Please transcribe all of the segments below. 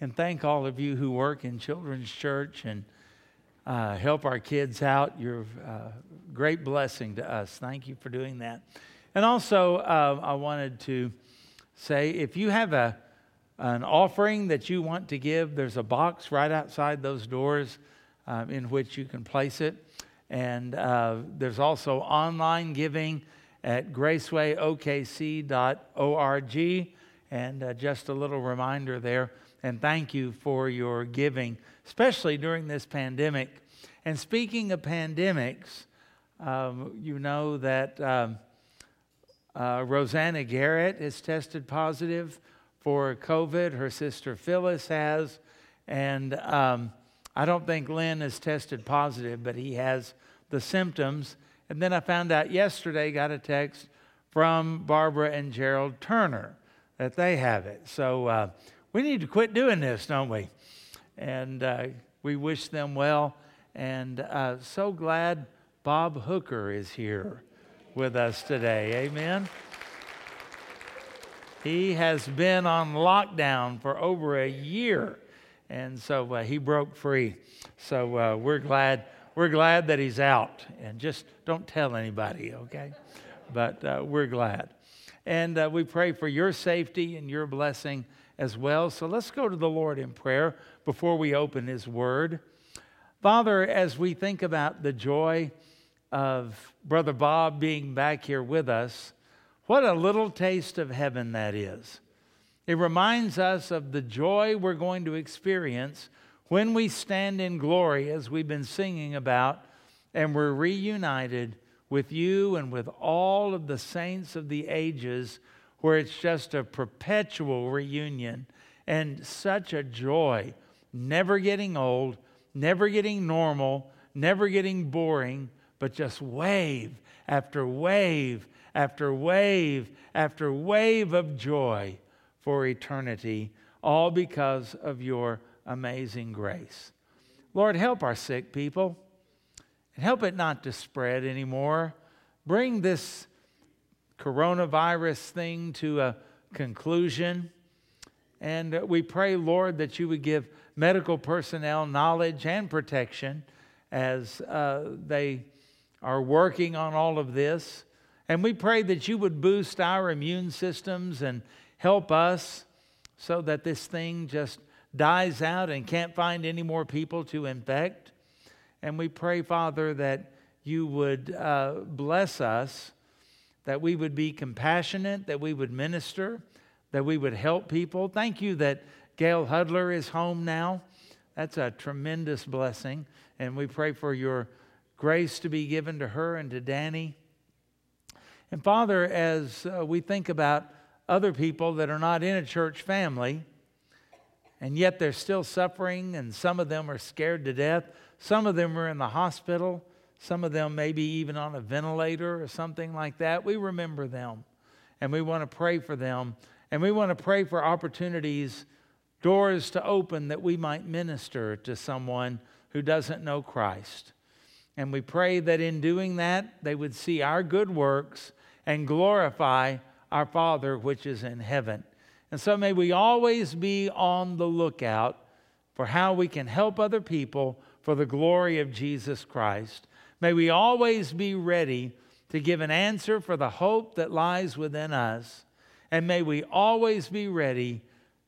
and thank all of you who work in Children's Church and uh, help our kids out. You're a uh, great blessing to us. Thank you for doing that. And also, uh, I wanted to say if you have a, an offering that you want to give, there's a box right outside those doors um, in which you can place it. And uh, there's also online giving at gracewayokc.org. And uh, just a little reminder there. And thank you for your giving, especially during this pandemic. And speaking of pandemics, um, you know that um, uh, Rosanna Garrett has tested positive for COVID. Her sister Phyllis has. And um, I don't think Lynn has tested positive, but he has the symptoms. And then I found out yesterday, got a text from Barbara and Gerald Turner that they have it. So uh, we need to quit doing this, don't we? And uh, we wish them well. And uh, so glad Bob Hooker is here with us today. Amen. He has been on lockdown for over a year, and so uh, he broke free. So uh, we're glad we're glad that he's out. And just don't tell anybody, okay? But uh, we're glad. And uh, we pray for your safety and your blessing as well. So let's go to the Lord in prayer before we open his word. Father, as we think about the joy of Brother Bob being back here with us, what a little taste of heaven that is. It reminds us of the joy we're going to experience when we stand in glory, as we've been singing about, and we're reunited with you and with all of the saints of the ages, where it's just a perpetual reunion and such a joy, never getting old, never getting normal, never getting boring, but just wave after wave after wave after wave of joy for eternity, all because of your amazing grace. Lord, help our sick people and help it not to spread anymore. Bring this coronavirus thing to a conclusion. And we pray, Lord, that you would give medical personnel knowledge and protection as uh, they are working on all of this. And we pray that you would boost our immune systems and help us so that this thing just dies out and can't find any more people to infect. And we pray, Father, that you would uh, bless us, that we would be compassionate, that we would minister, that we would help people. Thank you that Gail Hudler is home now. That's a tremendous blessing. And we pray for your grace to be given to her and to Danny. And Father, as uh, we think about other people that are not in a church family, and yet they're still suffering, and some of them are scared to death. Some of them are in the hospital. Some of them maybe even on a ventilator or something like that. We remember them, and we want to pray for them, and we want to pray for opportunities, doors to open that we might minister to someone who doesn't know Christ. And we pray that in doing that, they would see our good works and glorify our Father which is in heaven. And so may we always be on the lookout for how we can help other people for the glory of Jesus Christ. May we always be ready to give an answer for the hope that lies within us. And may we always be ready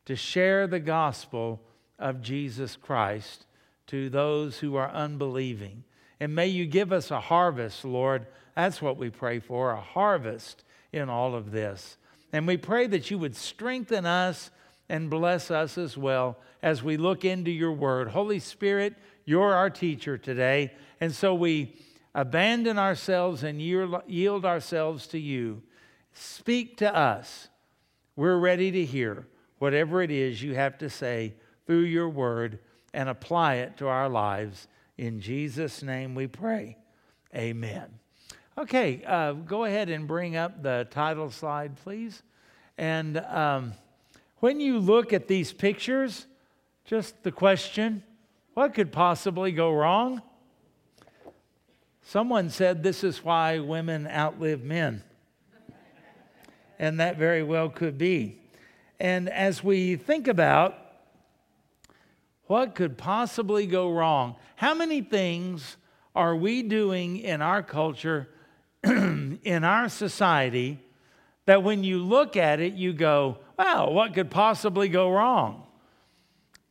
to share the gospel of Jesus Christ to those who are unbelieving. And may you give us a harvest, Lord. That's what we pray for a harvest in all of this. And we pray that you would strengthen us and bless us as well as we look into your word. Holy Spirit, you're our teacher today. And so we abandon ourselves and yield ourselves to you. Speak to us. We're ready to hear whatever it is you have to say through your word and apply it to our lives. In Jesus' name we pray. Amen. Okay, uh, go ahead and bring up the title slide, please. And um, when you look at these pictures, just the question what could possibly go wrong? Someone said this is why women outlive men. And that very well could be. And as we think about What could possibly go wrong? How many things are we doing in our culture, in our society, that when you look at it, you go, wow, what could possibly go wrong?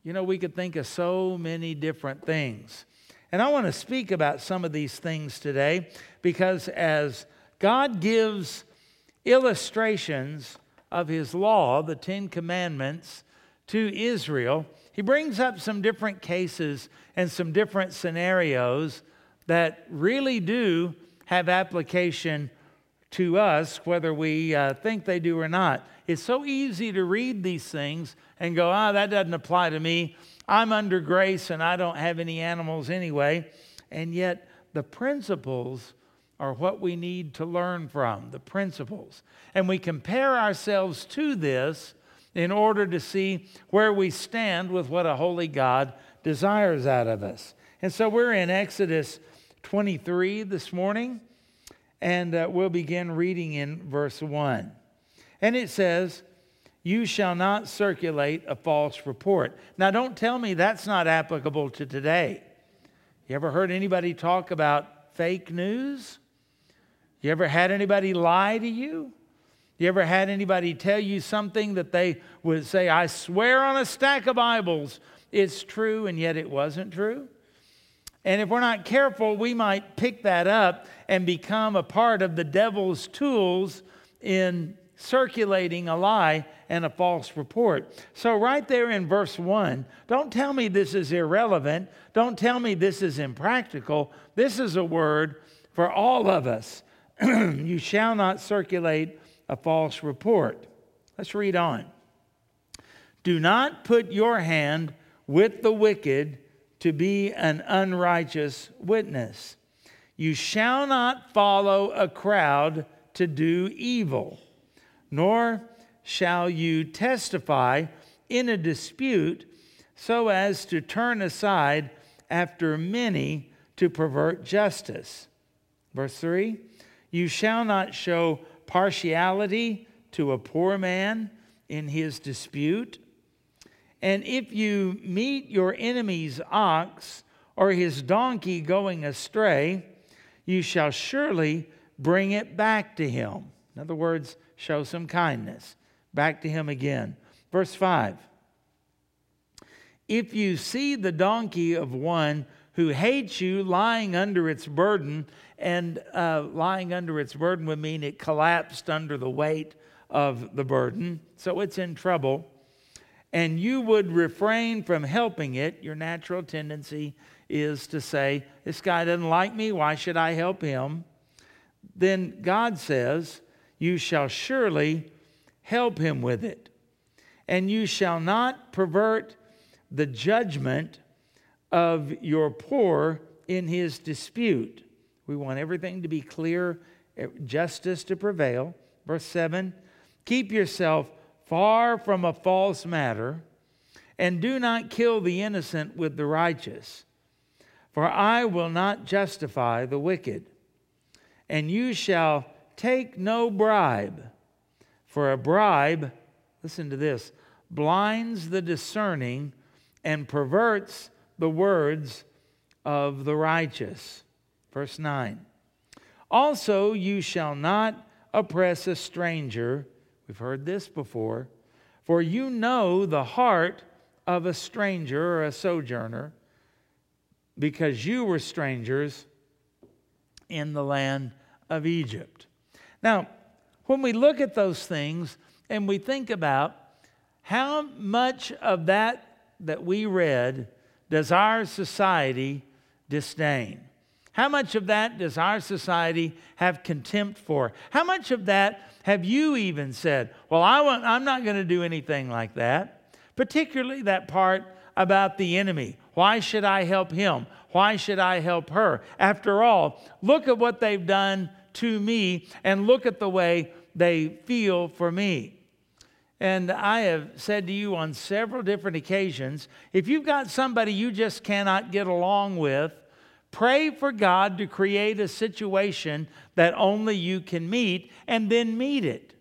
You know, we could think of so many different things. And I want to speak about some of these things today because as God gives illustrations of His law, the Ten Commandments, to Israel, he brings up some different cases and some different scenarios that really do have application to us, whether we uh, think they do or not. It's so easy to read these things and go, ah, oh, that doesn't apply to me. I'm under grace and I don't have any animals anyway. And yet, the principles are what we need to learn from, the principles. And we compare ourselves to this in order to see where we stand with what a holy God desires out of us. And so we're in Exodus 23 this morning, and uh, we'll begin reading in verse 1. And it says, You shall not circulate a false report. Now, don't tell me that's not applicable to today. You ever heard anybody talk about fake news? You ever had anybody lie to you? You ever had anybody tell you something that they would say, I swear on a stack of Bibles it's true, and yet it wasn't true? And if we're not careful, we might pick that up and become a part of the devil's tools in circulating a lie and a false report. So, right there in verse 1, don't tell me this is irrelevant. Don't tell me this is impractical. This is a word for all of us. you shall not circulate a false report. Let's read on. Do not put your hand with the wicked to be an unrighteous witness. You shall not follow a crowd to do evil, nor shall you testify in a dispute so as to turn aside after many to pervert justice. Verse 3 You shall not show partiality to a poor man in his dispute. And if you meet your enemy's ox or his donkey going astray, you shall surely bring it back to him. In other words, show some kindness. Back to him again. Verse 5 If you see the donkey of one who hates you lying under its burden, and uh, lying under its burden would mean it collapsed under the weight of the burden, so it's in trouble. And you would refrain from helping it, your natural tendency is to say, This guy doesn't like me, why should I help him? Then God says, You shall surely help him with it. And you shall not pervert the judgment of your poor in his dispute. We want everything to be clear, eh, justice to prevail. Verse 7 Keep yourself far from a false matter, and do not kill the innocent with the righteous. For I will not justify the wicked. And you shall take no bribe, for a bribe, listen to this, blinds the discerning and perverts the words of the righteous. Verse 9. Also, you shall not oppress a stranger. We've heard this before. For you know the heart of a stranger or a sojourner, because you were strangers in the land of Egypt. Now, when we look at those things and we think about how much of that that we read does our society disdain? How much of that does our society have contempt for? How much of that have you even said, Well, I want, I'm not going to do anything like that? Particularly that part about the enemy. Why should I help him? Why should I help her? After all, look at what they've done to me and look at the way they feel for me. And I have said to you on several different occasions if you've got somebody you just cannot get along with, pray for God to create a situation that only you can meet and then meet it.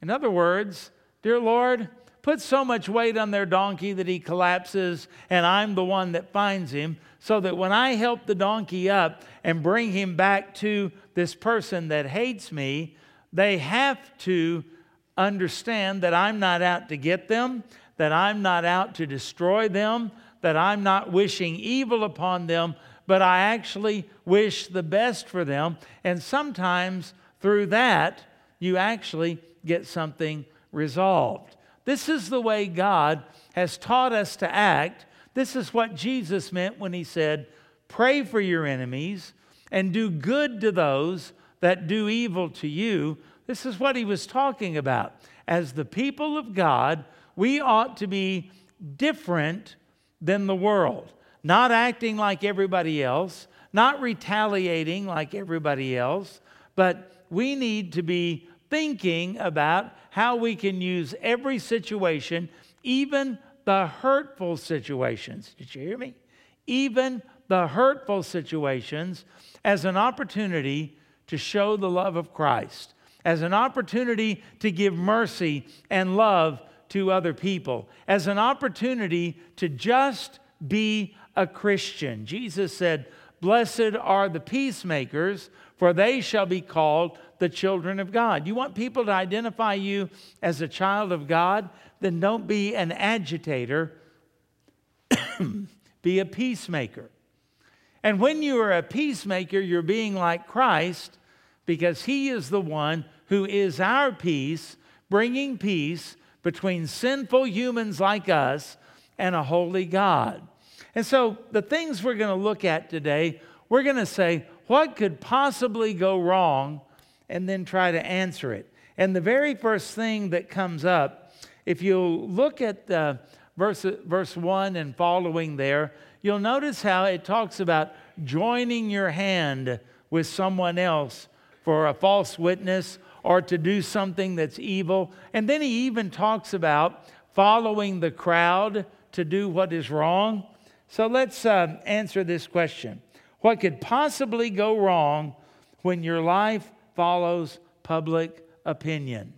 In other words, dear Lord, put so much weight on their donkey that he collapses, and I'm the one that finds him, so that when I help the donkey up and bring him back to this person that hates me, they have to understand that I'm not out to get them, that I'm not out to destroy them, that I'm not wishing evil upon them, but I actually wish the best for them. And sometimes through that, you actually get something resolved. This is the way God has taught us to act. This is what Jesus meant when he said, Pray for your enemies and do good to those that do evil to you. This is what he was talking about. As the people of God, we ought to be different than the world, not acting like everybody else, not retaliating like everybody else, but we need to be thinking about how we can use every situation, even the hurtful situations. Did you hear me? Even the hurtful situations as an opportunity to show the love of Christ, as an opportunity to give mercy and love to other people, as an opportunity to just be a Christian. Jesus said, Blessed are the peacemakers, for they shall be called the children of God. You want people to identify you as a child of God? Then don't be an agitator, be a peacemaker. And when you are a peacemaker, you're being like Christ because he is the one who is our peace, bringing peace between sinful humans like us and a holy God. And so, the things we're going to look at today, we're going to say, what could possibly go wrong and then try to answer it. And the very first thing that comes up, if you look at uh, verse, verse 1 and following there, you'll notice how it talks about joining your hand with someone else for a false witness or to do something that's evil. And then he even talks about following the crowd to do what is wrong. So let's uh, answer this question What could possibly go wrong when your life follows public opinion.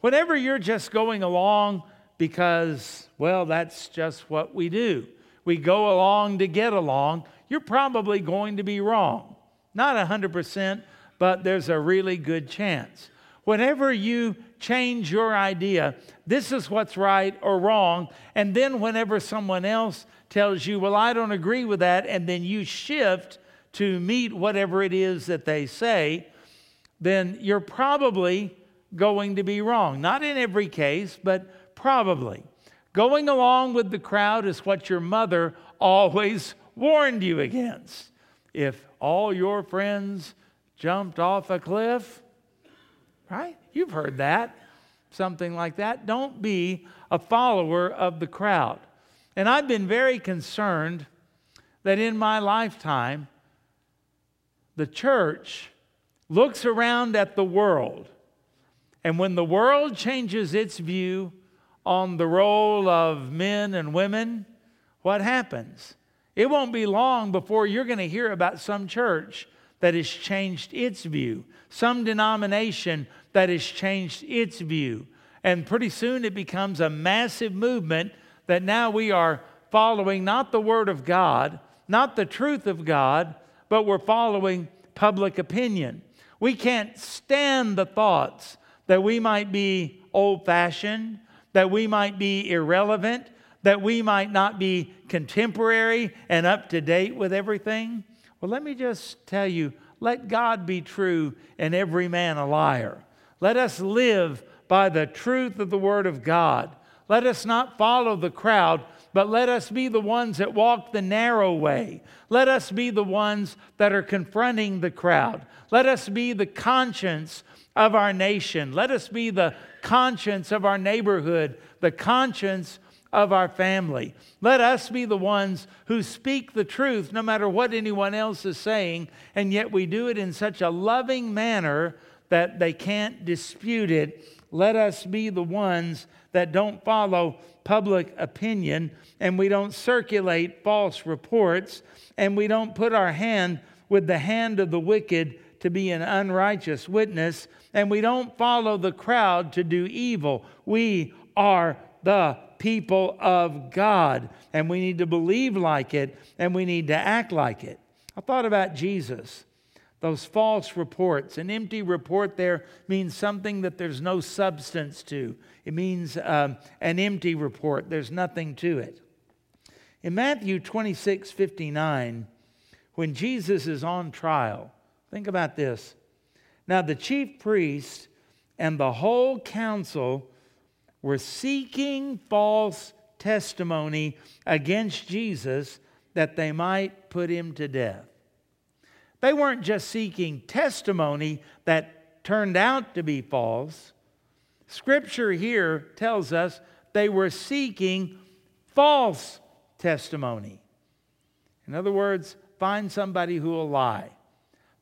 Whenever you're just going along because, well, that's just what we do, we go along to get along, you're probably going to be wrong. Not 100%, but there's a really good chance. Whenever you change your idea, this is what's right or wrong, and then whenever someone else tells you, well, I don't agree with that, and then you shift to meet whatever it is that they say, then you're probably going to be wrong. Not in every case, but probably. Going along with the crowd is what your mother always warned you against. If all your friends jumped off a cliff, right? You've heard that, something like that. Don't be a follower of the crowd. And I've been very concerned that in my lifetime, the church looks around at the world, and when the world changes its view on the role of men and women, what happens? It won't be long before you're going to hear about some church that has changed its view, some denomination that has changed its view. And pretty soon it becomes a massive movement that now we are following not the Word of God, not the truth of God, but we're following public opinion. We can't stand the thoughts that we might be old fashioned, that we might be irrelevant, that we might not be contemporary and up to date with everything. Well, let me just tell you let God be true and every man a liar. Let us live by the truth of the Word of God. Let us not follow the crowd, but let us be the ones that walk the narrow way. Let us be the ones that are confronting the crowd. Let us be the conscience of our nation. Let us be the conscience of our neighborhood, the conscience of our family. Let us be the ones who speak the truth no matter what anyone else is saying, and yet we do it in such a loving manner that they can't dispute it. Let us be the ones that don't follow public opinion and we don't circulate false reports and we don't put our hand with the hand of the wicked to be an unrighteous witness, and we don't follow the crowd to do evil. We are the people of God. And we need to believe like it and we need to act like it. I thought about Jesus. Those false reports. An empty report there means something that there's no substance to. It means um, an empty report, there's nothing to it. In Matthew 26 59, when Jesus is on trial, think about this. Now, the chief priest and the whole council were seeking false testimony against Jesus that they might put him to death. They weren't just seeking testimony that turned out to be false. Scripture here tells us they were seeking false testimony. In other words, find somebody who will lie.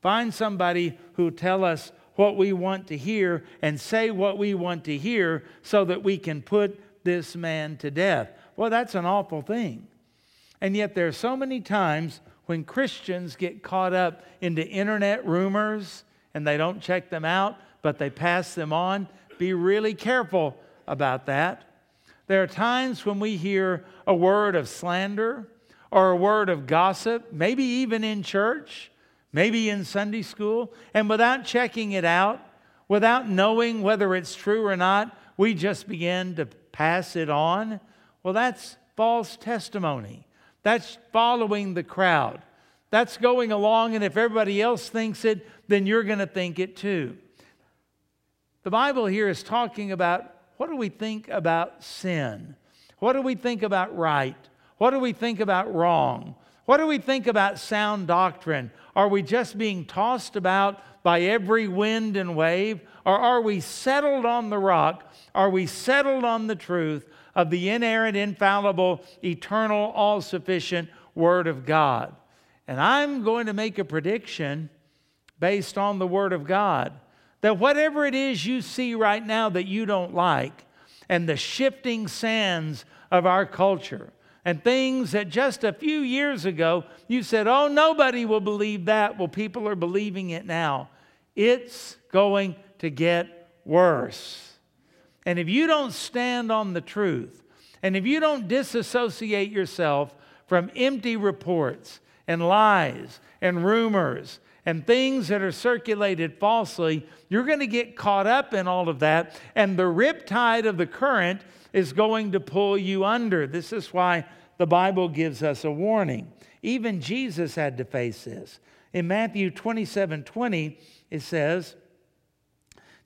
Find somebody who tell us what we want to hear and say what we want to hear so that we can put this man to death. Well, that's an awful thing. And yet, there are so many times when Christians get caught up into internet rumors and they don't check them out, but they pass them on. Be really careful about that. There are times when we hear a word of slander or a word of gossip, maybe even in church, maybe in Sunday school, and without checking it out, without knowing whether it's true or not, we just begin to pass it on. Well, that's false testimony. That's following the crowd. That's going along, and if everybody else thinks it, then you're going to think it too. The Bible here is talking about what do we think about sin? What do we think about right? What do we think about wrong? What do we think about sound doctrine? Are we just being tossed about by every wind and wave? Or are we settled on the rock? Are we settled on the truth of the inerrant, infallible, eternal, all sufficient Word of God? And I'm going to make a prediction based on the Word of God that whatever it is you see right now that you don't like, and the shifting sands of our culture, and things that just a few years ago you said, oh, nobody will believe that. Well, people are believing it now. It's going to get worse. And if you don't stand on the truth, and if you don't disassociate yourself from empty reports and lies and rumors and things that are circulated falsely, you're going to get caught up in all of that, and the riptide of the current is going to pull you under. This is why the Bible gives us a warning. Even Jesus had to face this. In Matthew 27 20, it says,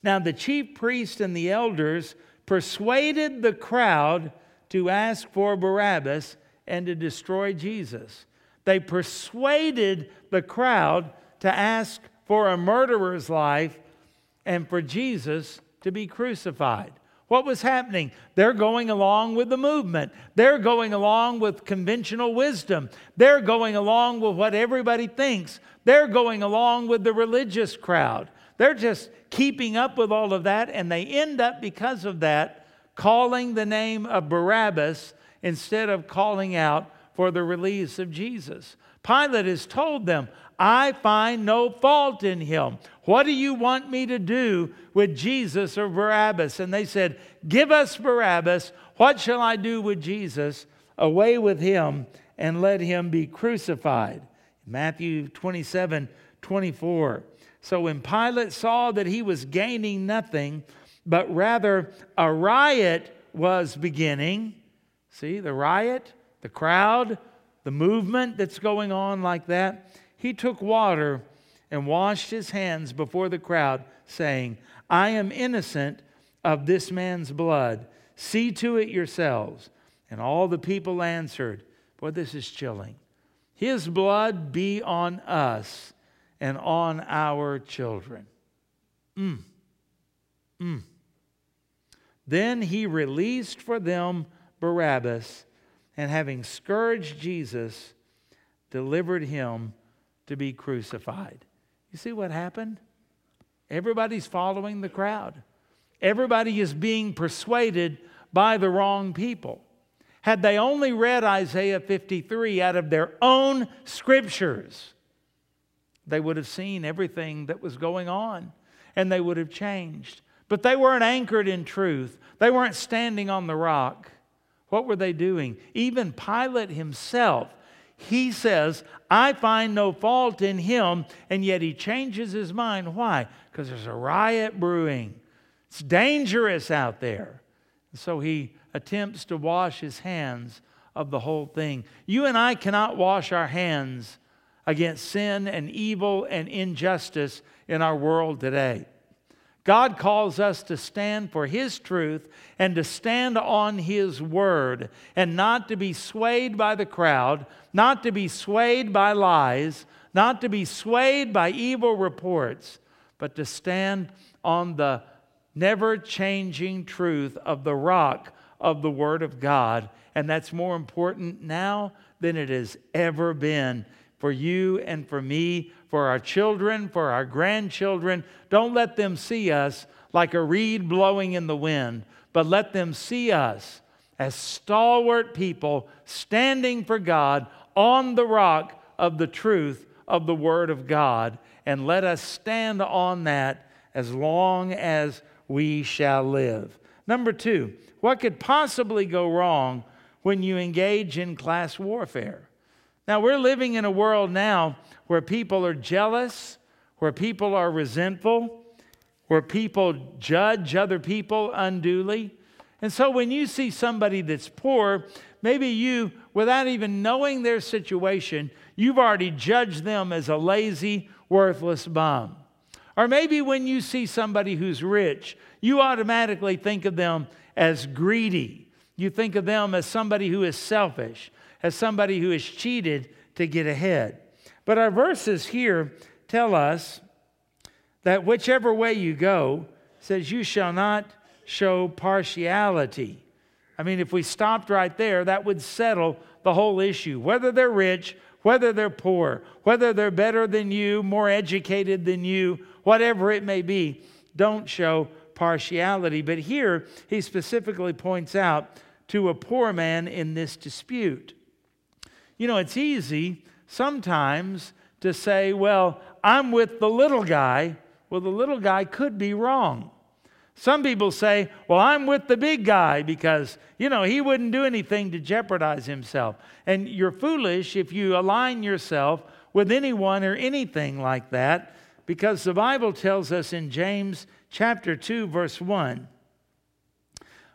Now the chief priests and the elders persuaded the crowd to ask for Barabbas and to destroy Jesus. They persuaded the crowd to ask for a murderer's life and for Jesus to be crucified. What was happening? They're going along with the movement. They're going along with conventional wisdom. They're going along with what everybody thinks. They're going along with the religious crowd. They're just keeping up with all of that, and they end up, because of that, calling the name of Barabbas instead of calling out for the release of Jesus. Pilate has told them, I find no fault in him. What do you want me to do with Jesus or Barabbas? And they said, Give us Barabbas. What shall I do with Jesus? Away with him and let him be crucified. Matthew 27 24. So when Pilate saw that he was gaining nothing, but rather a riot was beginning, see the riot, the crowd, the movement that's going on like that, he took water and washed his hands before the crowd, saying, I am innocent of this man's blood. See to it yourselves. And all the people answered, Boy, this is chilling. His blood be on us and on our children. Mm. Mm. Then he released for them Barabbas and having scourged Jesus, delivered him to be crucified. You see what happened? Everybody's following the crowd. Everybody is being persuaded by the wrong people. Had they only read Isaiah 53 out of their own scriptures, they would have seen everything that was going on and they would have changed. but they weren't anchored in truth. They weren't standing on the rock. What were they doing? Even Pilate himself, he says, I find no fault in him, and yet he changes his mind. Why? Because there's a riot brewing. It's dangerous out there. So he attempts to wash his hands of the whole thing. You and I cannot wash our hands against sin and evil and injustice in our world today. God calls us to stand for His truth and to stand on His word and not to be swayed by the crowd, not to be swayed by lies, not to be swayed by evil reports, but to stand on the never changing truth of the rock of the Word of God. And that's more important now than it has ever been for you and for me, for our children, for our grandchildren. Don't let them see us like a reed blowing in the wind, but let them see us as stalwart people standing for God on the rock of the truth of the Word of God. And let us stand on that as long as we shall live. Number two, what could possibly go wrong when you engage in class warfare? Now, we're living in a world now where people are jealous, where people are resentful, where people judge other people unduly. And so, when you see somebody that's poor, maybe you, without even knowing their situation, you've already judged them as a lazy, worthless bum. Or maybe when you see somebody who's rich, you automatically think of them as greedy. You think of them as somebody who is selfish as somebody who is cheated to get ahead. But our verses here tell us that whichever way you go, says, You shall not show partiality. I mean, if we stopped right there, that would settle the whole issue. Whether they're rich, whether they're poor, whether they're better than you, more educated than you, whatever it may be, don't show partiality. But here, he specifically points out to a poor man in this dispute. You know, it's easy sometimes to say, well, I'm with the little guy. Well, the little guy could be wrong. Some people say, well, I'm with the big guy because, you know, he wouldn't do anything to jeopardize himself. And you're foolish if you align yourself with anyone or anything like that because the Bible tells us in James chapter 2, verse 1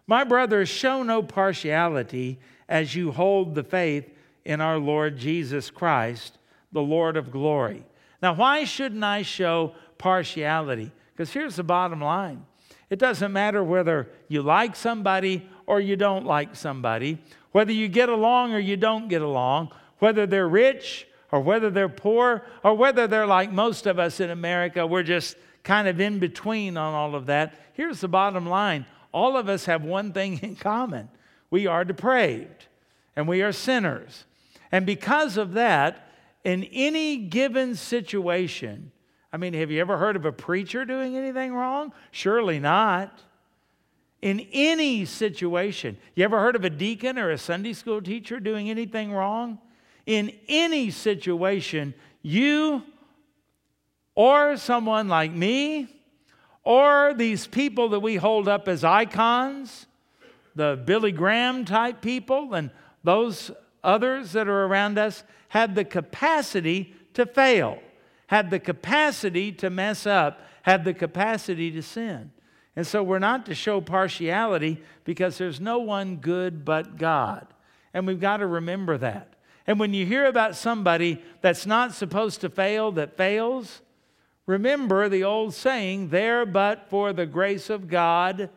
My brothers, show no partiality as you hold the faith in our Lord Jesus Christ, the Lord of glory. Now, why shouldn't I show partiality? Because here's the bottom line it doesn't matter whether you like somebody or you don't like somebody, whether you get along or you don't get along, whether they're rich or whether they're poor, or whether they're like most of us in America, we're just kind of in between on all of that. Here's the bottom line all of us have one thing in common we are depraved and we are sinners. And because of that, in any given situation, I mean, have you ever heard of a preacher doing anything wrong? Surely not. In any situation, you ever heard of a deacon or a Sunday school teacher doing anything wrong? In any situation, you or someone like me or these people that we hold up as icons, the Billy Graham type people and those others that are around us have the capacity to fail, have the capacity to mess up, have the capacity to sin. And so we're not to show partiality because there's no one good but God. And we've got to remember that. And when you hear about somebody that's not supposed to fail that fails, remember the old saying, there but for the grace of God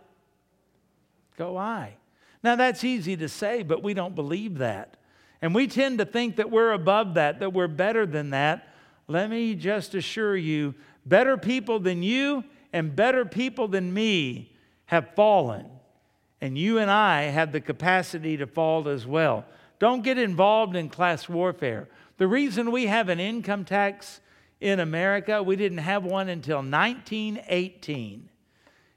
go I. Now that's easy to say, but we don't believe that. And we tend to think that we're above that, that we're better than that. Let me just assure you better people than you and better people than me have fallen. And you and I have the capacity to fall as well. Don't get involved in class warfare. The reason we have an income tax in America, we didn't have one until 1918.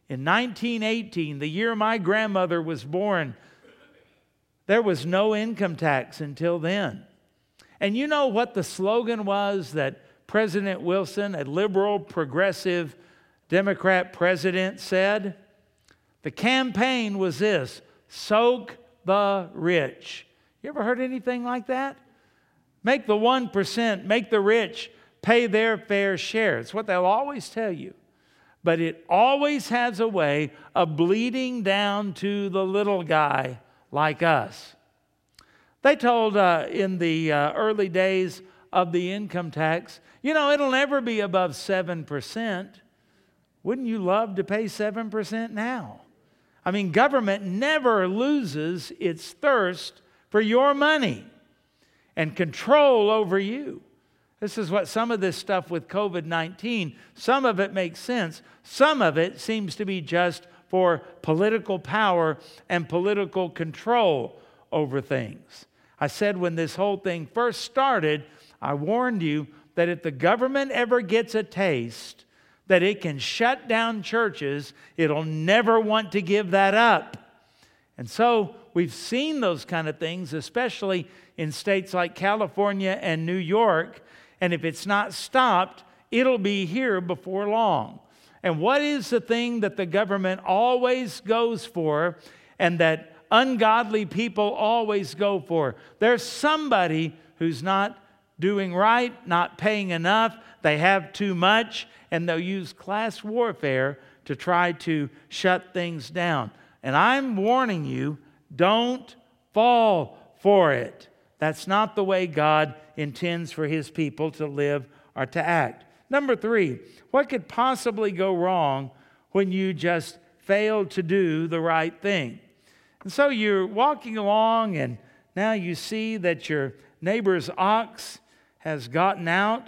In 1918, the year my grandmother was born, there was no income tax until then. And you know what the slogan was that President Wilson, a liberal, progressive Democrat president said. The campaign was this soak the rich. You ever heard anything like that? Make the 1%, make the rich pay their fair share. It's what they'll always tell you. But it always has a way of bleeding down to the little guy like us. They told uh, in the uh, early days of the income tax, you know, it'll never be above 7%. Wouldn't you love to pay 7% now? I mean, government never loses its thirst for your money and control over you. This is what some of this stuff with COVID 19, some of it makes sense. Some of it seems to be just for political power and political control over things. I said when this whole thing first started, I warned you that if the government ever gets a taste that it can shut down churches, it'll never want to give that up. And so we've seen those kind of things, especially in states like California and New York. And if it's not stopped, it'll be here before long. And what is the thing that the government always goes for and that ungodly people always go for? There's somebody who's not doing right, not paying enough, they have too much, and they'll use class warfare to try to shut things down. And I'm warning you don't fall for it. That's not the way God intends for his people to live or to act. Number three, what could possibly go wrong when you just fail to do the right thing? And so you're walking along, and now you see that your neighbor's ox has gotten out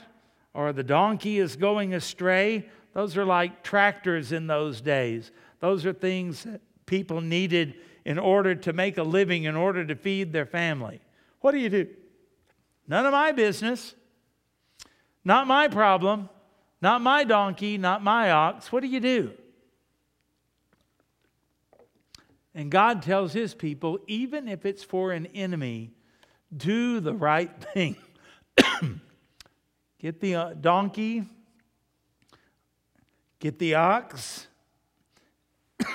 or the donkey is going astray. Those are like tractors in those days. Those are things that people needed in order to make a living, in order to feed their family. What do you do? None of my business. Not my problem. Not my donkey. Not my ox. What do you do? And God tells his people, even if it's for an enemy, do the right thing. get the uh, donkey, get the ox,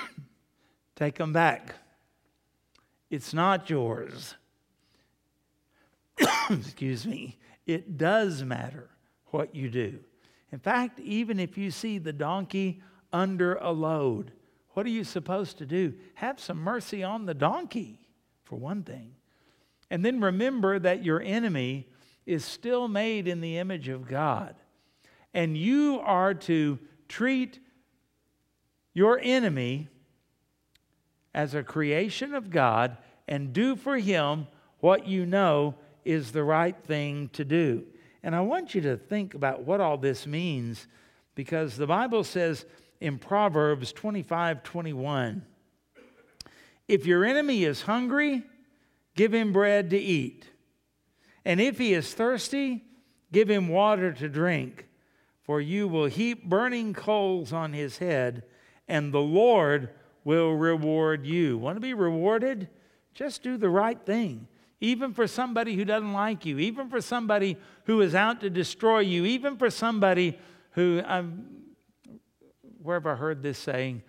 take them back. It's not yours. Excuse me. It does matter what you do. In fact, even if you see the donkey under a load, what are you supposed to do? Have some mercy on the donkey, for one thing. And then remember that your enemy is still made in the image of God. And you are to treat your enemy as a creation of God and do for him what you know is the right thing to do. And I want you to think about what all this means because the Bible says in Proverbs 25 21, if your enemy is hungry, give him bread to eat. And if he is thirsty, give him water to drink, for you will heap burning coals on his head, and the Lord will reward you. Want to be rewarded? Just do the right thing. Even for somebody who doesn't like you, even for somebody who is out to destroy you, even for somebody who, um, where have I heard this saying?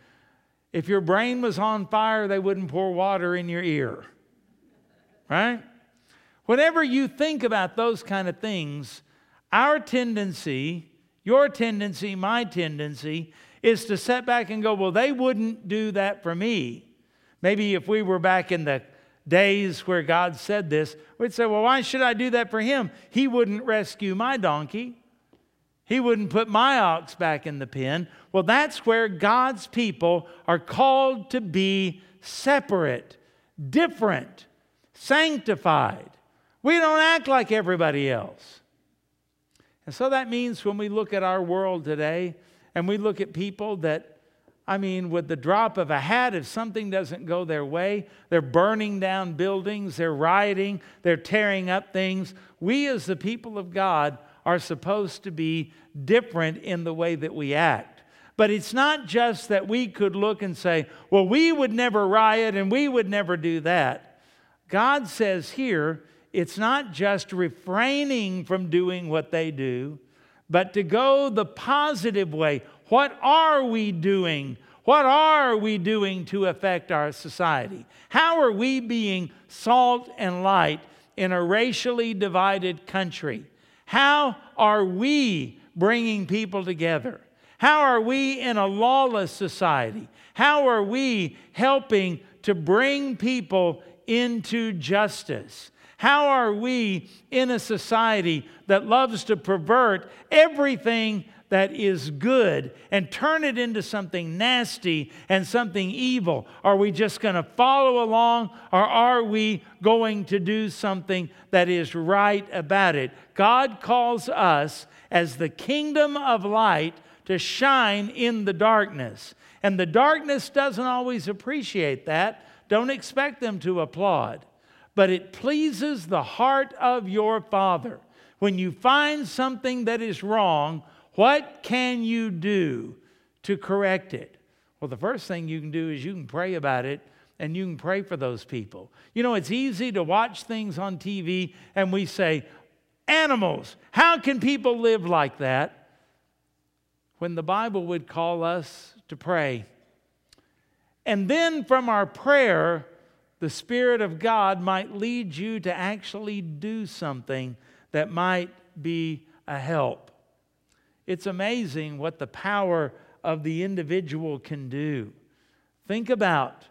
If your brain was on fire, they wouldn't pour water in your ear. Right? Whenever you think about those kind of things, our tendency, your tendency, my tendency, is to set back and go, well, they wouldn't do that for me. Maybe if we were back in the days where God said this, we'd say, well, why should I do that for him? He wouldn't rescue my donkey. He wouldn't put my ox back in the pen. Well, that's where God's people are called to be separate, different, sanctified. We don't act like everybody else. And so that means when we look at our world today and we look at people that, I mean, with the drop of a hat, if something doesn't go their way, they're burning down buildings, they're rioting, they're tearing up things. We, as the people of God, are supposed to be different in the way that we act. But it's not just that we could look and say, well, we would never riot and we would never do that. God says here, it's not just refraining from doing what they do, but to go the positive way. What are we doing? What are we doing to affect our society? How are we being salt and light in a racially divided country? How are we bringing people together? How are we in a lawless society? How are we helping to bring people into justice? How are we in a society that loves to pervert everything that is good and turn it into something nasty and something evil? Are we just going to follow along or are we going to do something that is right about it? God calls us as the kingdom of light to shine in the darkness. And the darkness doesn't always appreciate that. Don't expect them to applaud. But it pleases the heart of your Father. When you find something that is wrong, what can you do to correct it? Well, the first thing you can do is you can pray about it and you can pray for those people. You know, it's easy to watch things on TV and we say, animals, how can people live like that? when the Bible would call us to pray. And then from our prayer, the Spirit of God might lead you to actually do something that might be a help. It's amazing what the power of the individual can do. Think about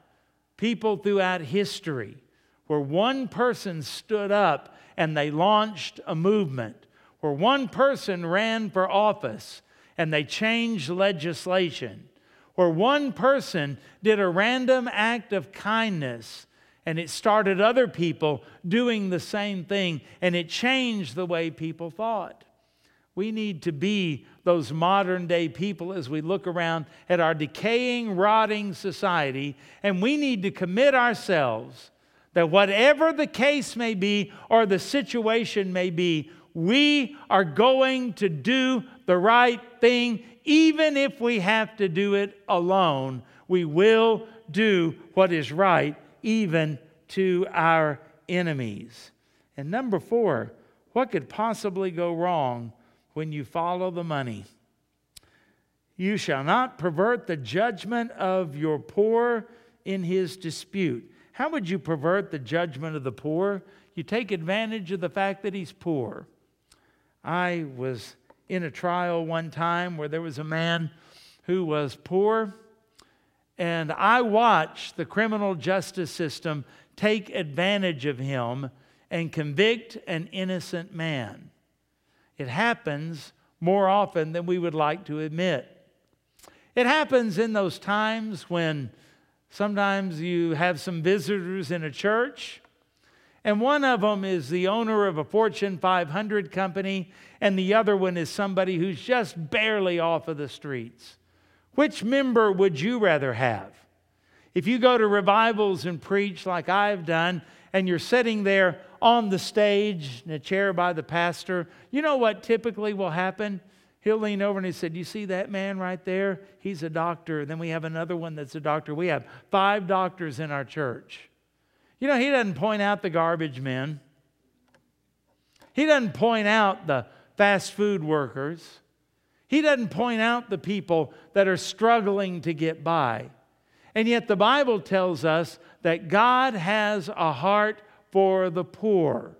people throughout history where one person stood up and they launched a movement, where one person ran for office and they changed legislation. Where one person did a random act of kindness and it started other people doing the same thing and it changed the way people thought. We need to be those modern day people as we look around at our decaying, rotting society, and we need to commit ourselves that whatever the case may be or the situation may be, we are going to do the right thing, even if we have to do it alone. We will do what is right, even to our enemies. And number four, what could possibly go wrong when you follow the money? You shall not pervert the judgment of your poor in his dispute. How would you pervert the judgment of the poor? You take advantage of the fact that he's poor. I was in a trial one time where there was a man who was poor, and I watched the criminal justice system take advantage of him and convict an innocent man. It happens more often than we would like to admit. It happens in those times when sometimes you have some visitors in a church and one of them is the owner of a Fortune 500 company, and the other one is somebody who's just barely off of the streets. Which member would you rather have? If you go to revivals and preach like I've done, and you're sitting there on the stage in a chair by the pastor, you know what typically will happen? He'll lean over and he said, You see that man right there? He's a doctor. Then we have another one that's a doctor. We have five doctors in our church. You know, he doesn't point out the garbage men, he doesn't point out the fast food workers, he doesn't point out the people that are struggling to get by. And yet, the Bible tells us that God has a heart for the poor.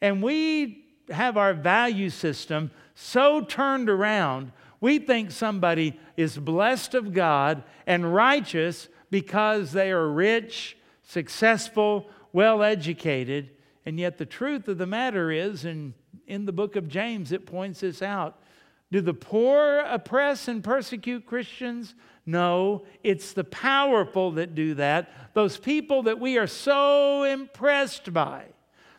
And we have our value system so turned around, we think somebody is blessed of God and righteous because they are rich successful, well educated. And yet, the truth of the matter is, and in the book of James, it points this out. Do the poor oppress and persecute Christians? No, it's the powerful that do that. Those people that we are so impressed by,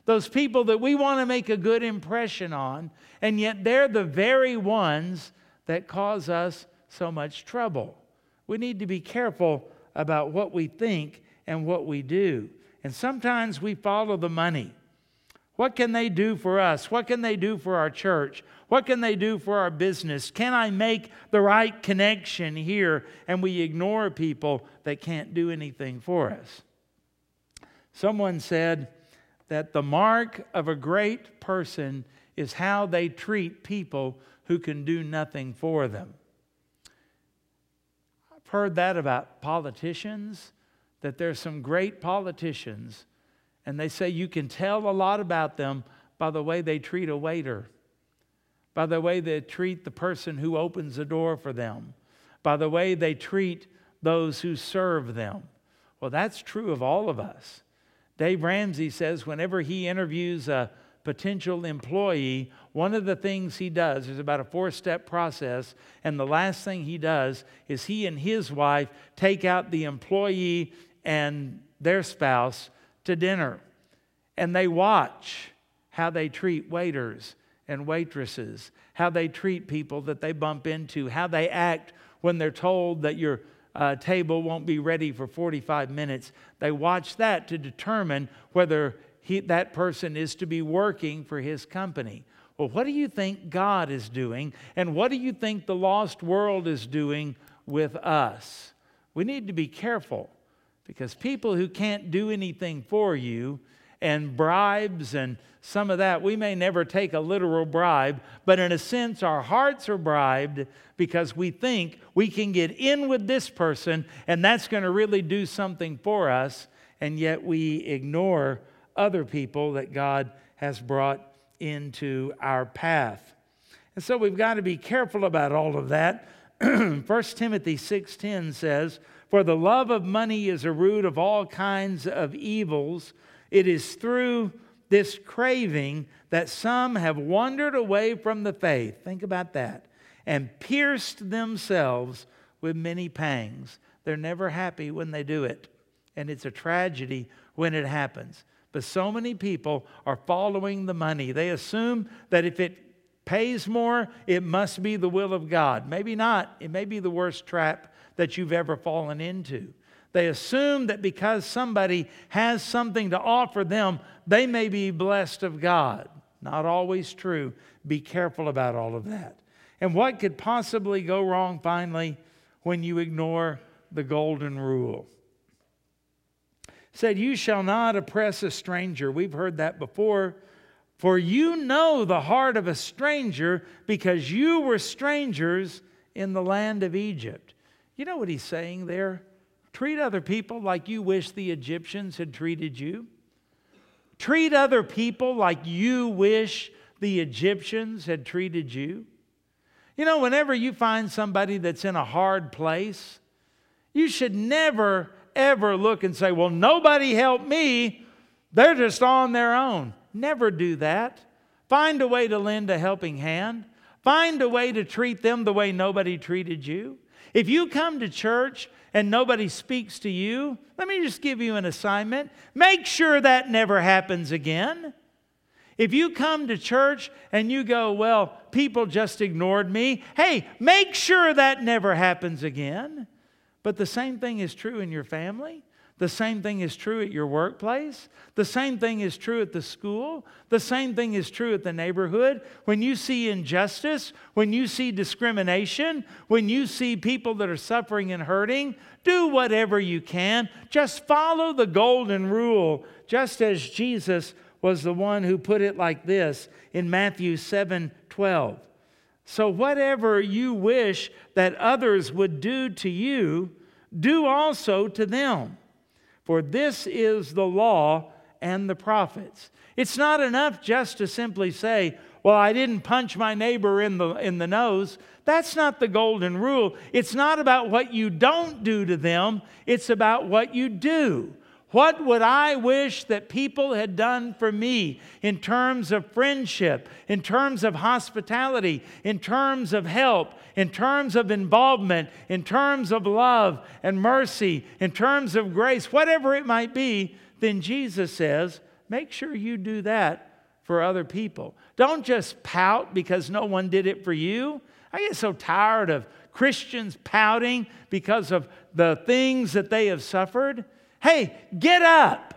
those people that we want to make a good impression on, and yet they're the very ones that cause us so much trouble. We need to be careful about what we think and what we do. And sometimes we follow the money. What can they do for us? What can they do for our church? What can they do for our business? Can I make the right connection here? And we ignore people that can't do anything for us. Someone said that the mark of a great person is how they treat people who can do nothing for them. I've heard that about politicians, that there's some great politicians, and they say you can tell a lot about them by the way they treat a waiter, by the way they treat the person who opens the door for them, by the way they treat those who serve them. Well, that's true of all of us. Dave Ramsey says whenever he interviews a potential employee, one of the things he does is about a four step process. And the last thing he does is he and his wife take out the employee and their spouse to dinner. And they watch how they treat waiters and waitresses, how they treat people that they bump into, how they act when they're told that your uh, table won't be ready for 45 minutes. They watch that to determine whether he, that person is to be working for his company. Well, what do you think God is doing? And what do you think the lost world is doing with us? We need to be careful because people who can't do anything for you and bribes and some of that, we may never take a literal bribe, but in a sense, our hearts are bribed because we think we can get in with this person and that's going to really do something for us, and yet we ignore other people that God has brought into our path. And so we've got to be careful about all of that. 1 Timothy 6:10 says, "For the love of money is a root of all kinds of evils. It is through this craving that some have wandered away from the faith." Think about that. And pierced themselves with many pangs. They're never happy when they do it. And it's a tragedy when it happens. But so many people are following the money. They assume that if it pays more, it must be the will of God. Maybe not. It may be the worst trap that you've ever fallen into. They assume that because somebody has something to offer them, they may be blessed of God. Not always true. Be careful about all of that. And what could possibly go wrong finally when you ignore the golden rule? said, You shall not oppress a stranger. We've heard that before. For you know the heart of a stranger because you were strangers in the land of Egypt. You know what he's saying there? Treat other people like you wish the Egyptians had treated you. Treat other people like you wish the Egyptians had treated you. You know, whenever you find somebody that's in a hard place, you should never ever look and say, Well, nobody helped me. They're just on their own. Never do that. Find a way to lend a helping hand. Find a way to treat them the way nobody treated you. If you come to church and nobody speaks to you, let me just give you an assignment. Make sure that never happens again. If you come to church and you go, well, people just ignored me, hey, make sure that never happens again. But the same thing is true in your family. The same thing is true at your workplace. The same thing is true at the school. The same thing is true at the neighborhood. When you see injustice, when you see discrimination, when you see people that are suffering and hurting, do whatever you can. Just follow the golden rule, just as Jesus was the one who put it like this in Matthew 7 12. So, whatever you wish that others would do to you, do also to them. For this is the law and the prophets. It's not enough just to simply say, Well, I didn't punch my neighbor in the, in the nose. That's not the golden rule. It's not about what you don't do to them, it's about what you do. What would I wish that people had done for me in terms of friendship, in terms of hospitality, in terms of help, in terms of involvement, in terms of love and mercy, in terms of grace, whatever it might be? Then Jesus says, make sure you do that for other people. Don't just pout because no one did it for you. I get so tired of Christians pouting because of the things that they have suffered. Hey, get up.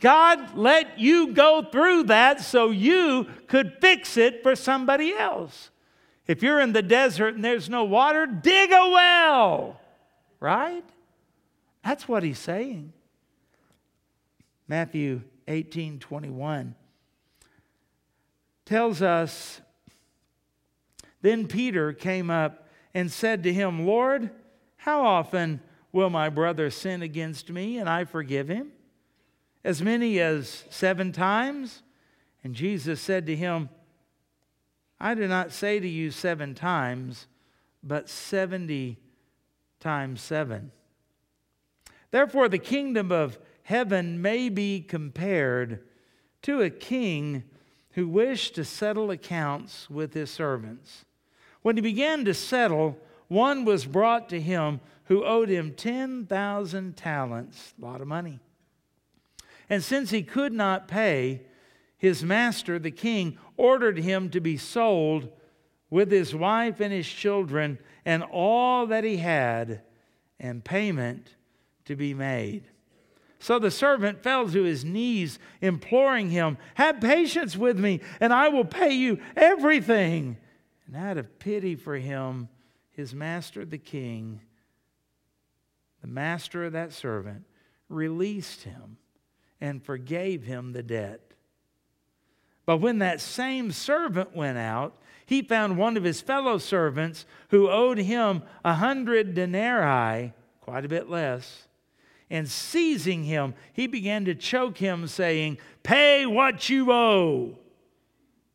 God let you go through that so you could fix it for somebody else. If you're in the desert and there's no water, dig a well, right? That's what he's saying. Matthew 18 21 tells us Then Peter came up and said to him, Lord, How often will my brother sin against me and I forgive him? As many as seven times? And Jesus said to him, I do not say to you seven times, but seventy times seven. Therefore, the kingdom of heaven may be compared to a king who wished to settle accounts with his servants. When he began to settle, one was brought to him who owed him 10,000 talents, a lot of money. And since he could not pay, his master, the king, ordered him to be sold with his wife and his children and all that he had, and payment to be made. So the servant fell to his knees, imploring him, Have patience with me, and I will pay you everything. And out of pity for him, his master, the king, the master of that servant, released him and forgave him the debt. But when that same servant went out, he found one of his fellow servants who owed him a hundred denarii, quite a bit less. And seizing him, he began to choke him, saying, Pay what you owe.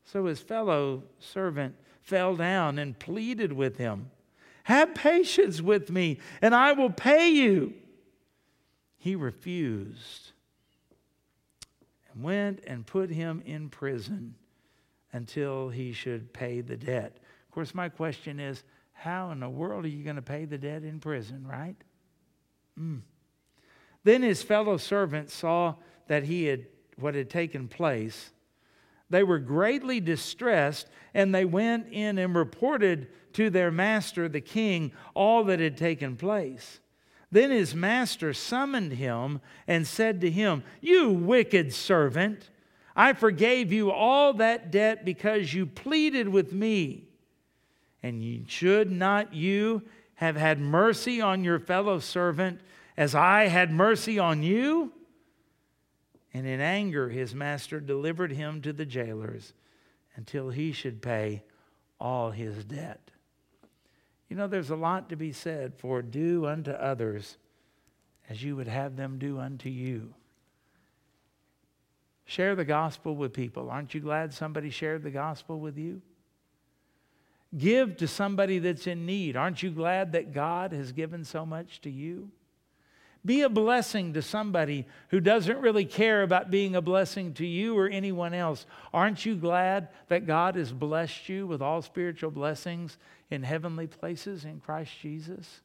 So his fellow servant fell down and pleaded with him, Have patience with me, and I will pay you. He refused and went and put him in prison until he should pay the debt. Of course, my question is how in the world are you going to pay the debt in prison, right? Mm. Then his fellow servants saw that he had what had taken place. They were greatly distressed, and they went in and reported to their master, the king, all that had taken place. Then his master summoned him and said to him, You wicked servant, I forgave you all that debt because you pleaded with me. And should not you have had mercy on your fellow servant as I had mercy on you? And in anger, his master delivered him to the jailers until he should pay all his debt. You know, there's a lot to be said for do unto others as you would have them do unto you. Share the gospel with people. Aren't you glad somebody shared the gospel with you? Give to somebody that's in need. Aren't you glad that God has given so much to you? Be a blessing to somebody who doesn't really care about being a blessing to you or anyone else. Aren't you glad that God has blessed you with all spiritual blessings in heavenly places in Christ Jesus?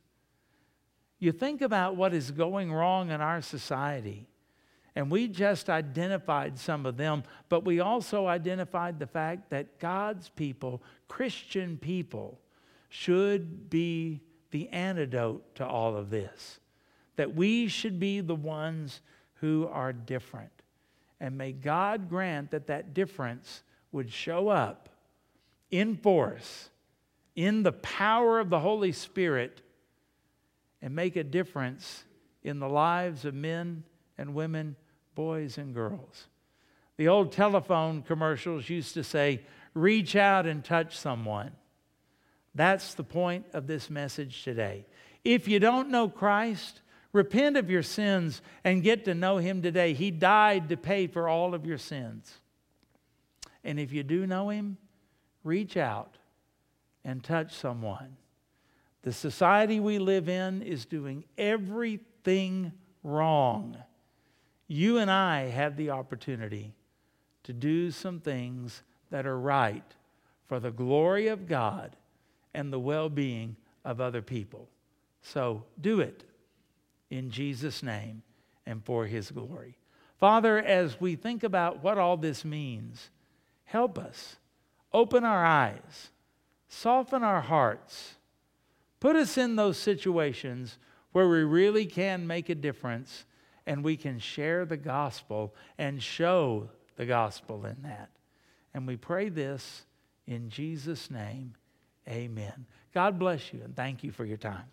You think about what is going wrong in our society, and we just identified some of them, but we also identified the fact that God's people, Christian people, should be the antidote to all of this that we should be the ones who are different. And may God grant that that difference would show up in force, in the power of the Holy Spirit, and make a difference in the lives of men and women, boys and girls. The old telephone commercials used to say, reach out and touch someone. That's the point of this message today. If you don't know Christ, Repent of your sins and get to know Him today. He died to pay for all of your sins. And if you do know Him, reach out and touch someone. The society we live in is doing everything wrong. You and I have the opportunity to do some things that are right for the glory of God and the well being of other people. So do it in Jesus' name and for his glory. Father, as we think about what all this means, help us. Open our eyes, soften our hearts, put us in those situations where we really can make a difference and we can share the gospel and show the gospel in that. And we pray this in Jesus' name. Amen. God bless you and thank you for your time.